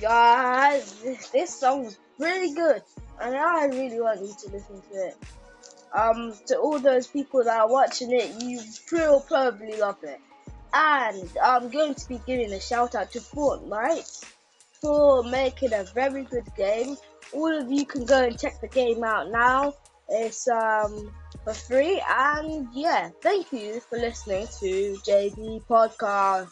Guys, this, this song is really good, and I really want you to listen to it. Um, to all those people that are watching it, you will probably love it. And I'm going to be giving a shout out to Fortnite for making a very good game. All of you can go and check the game out now. It's um for free, and yeah, thank you for listening to JB Podcast.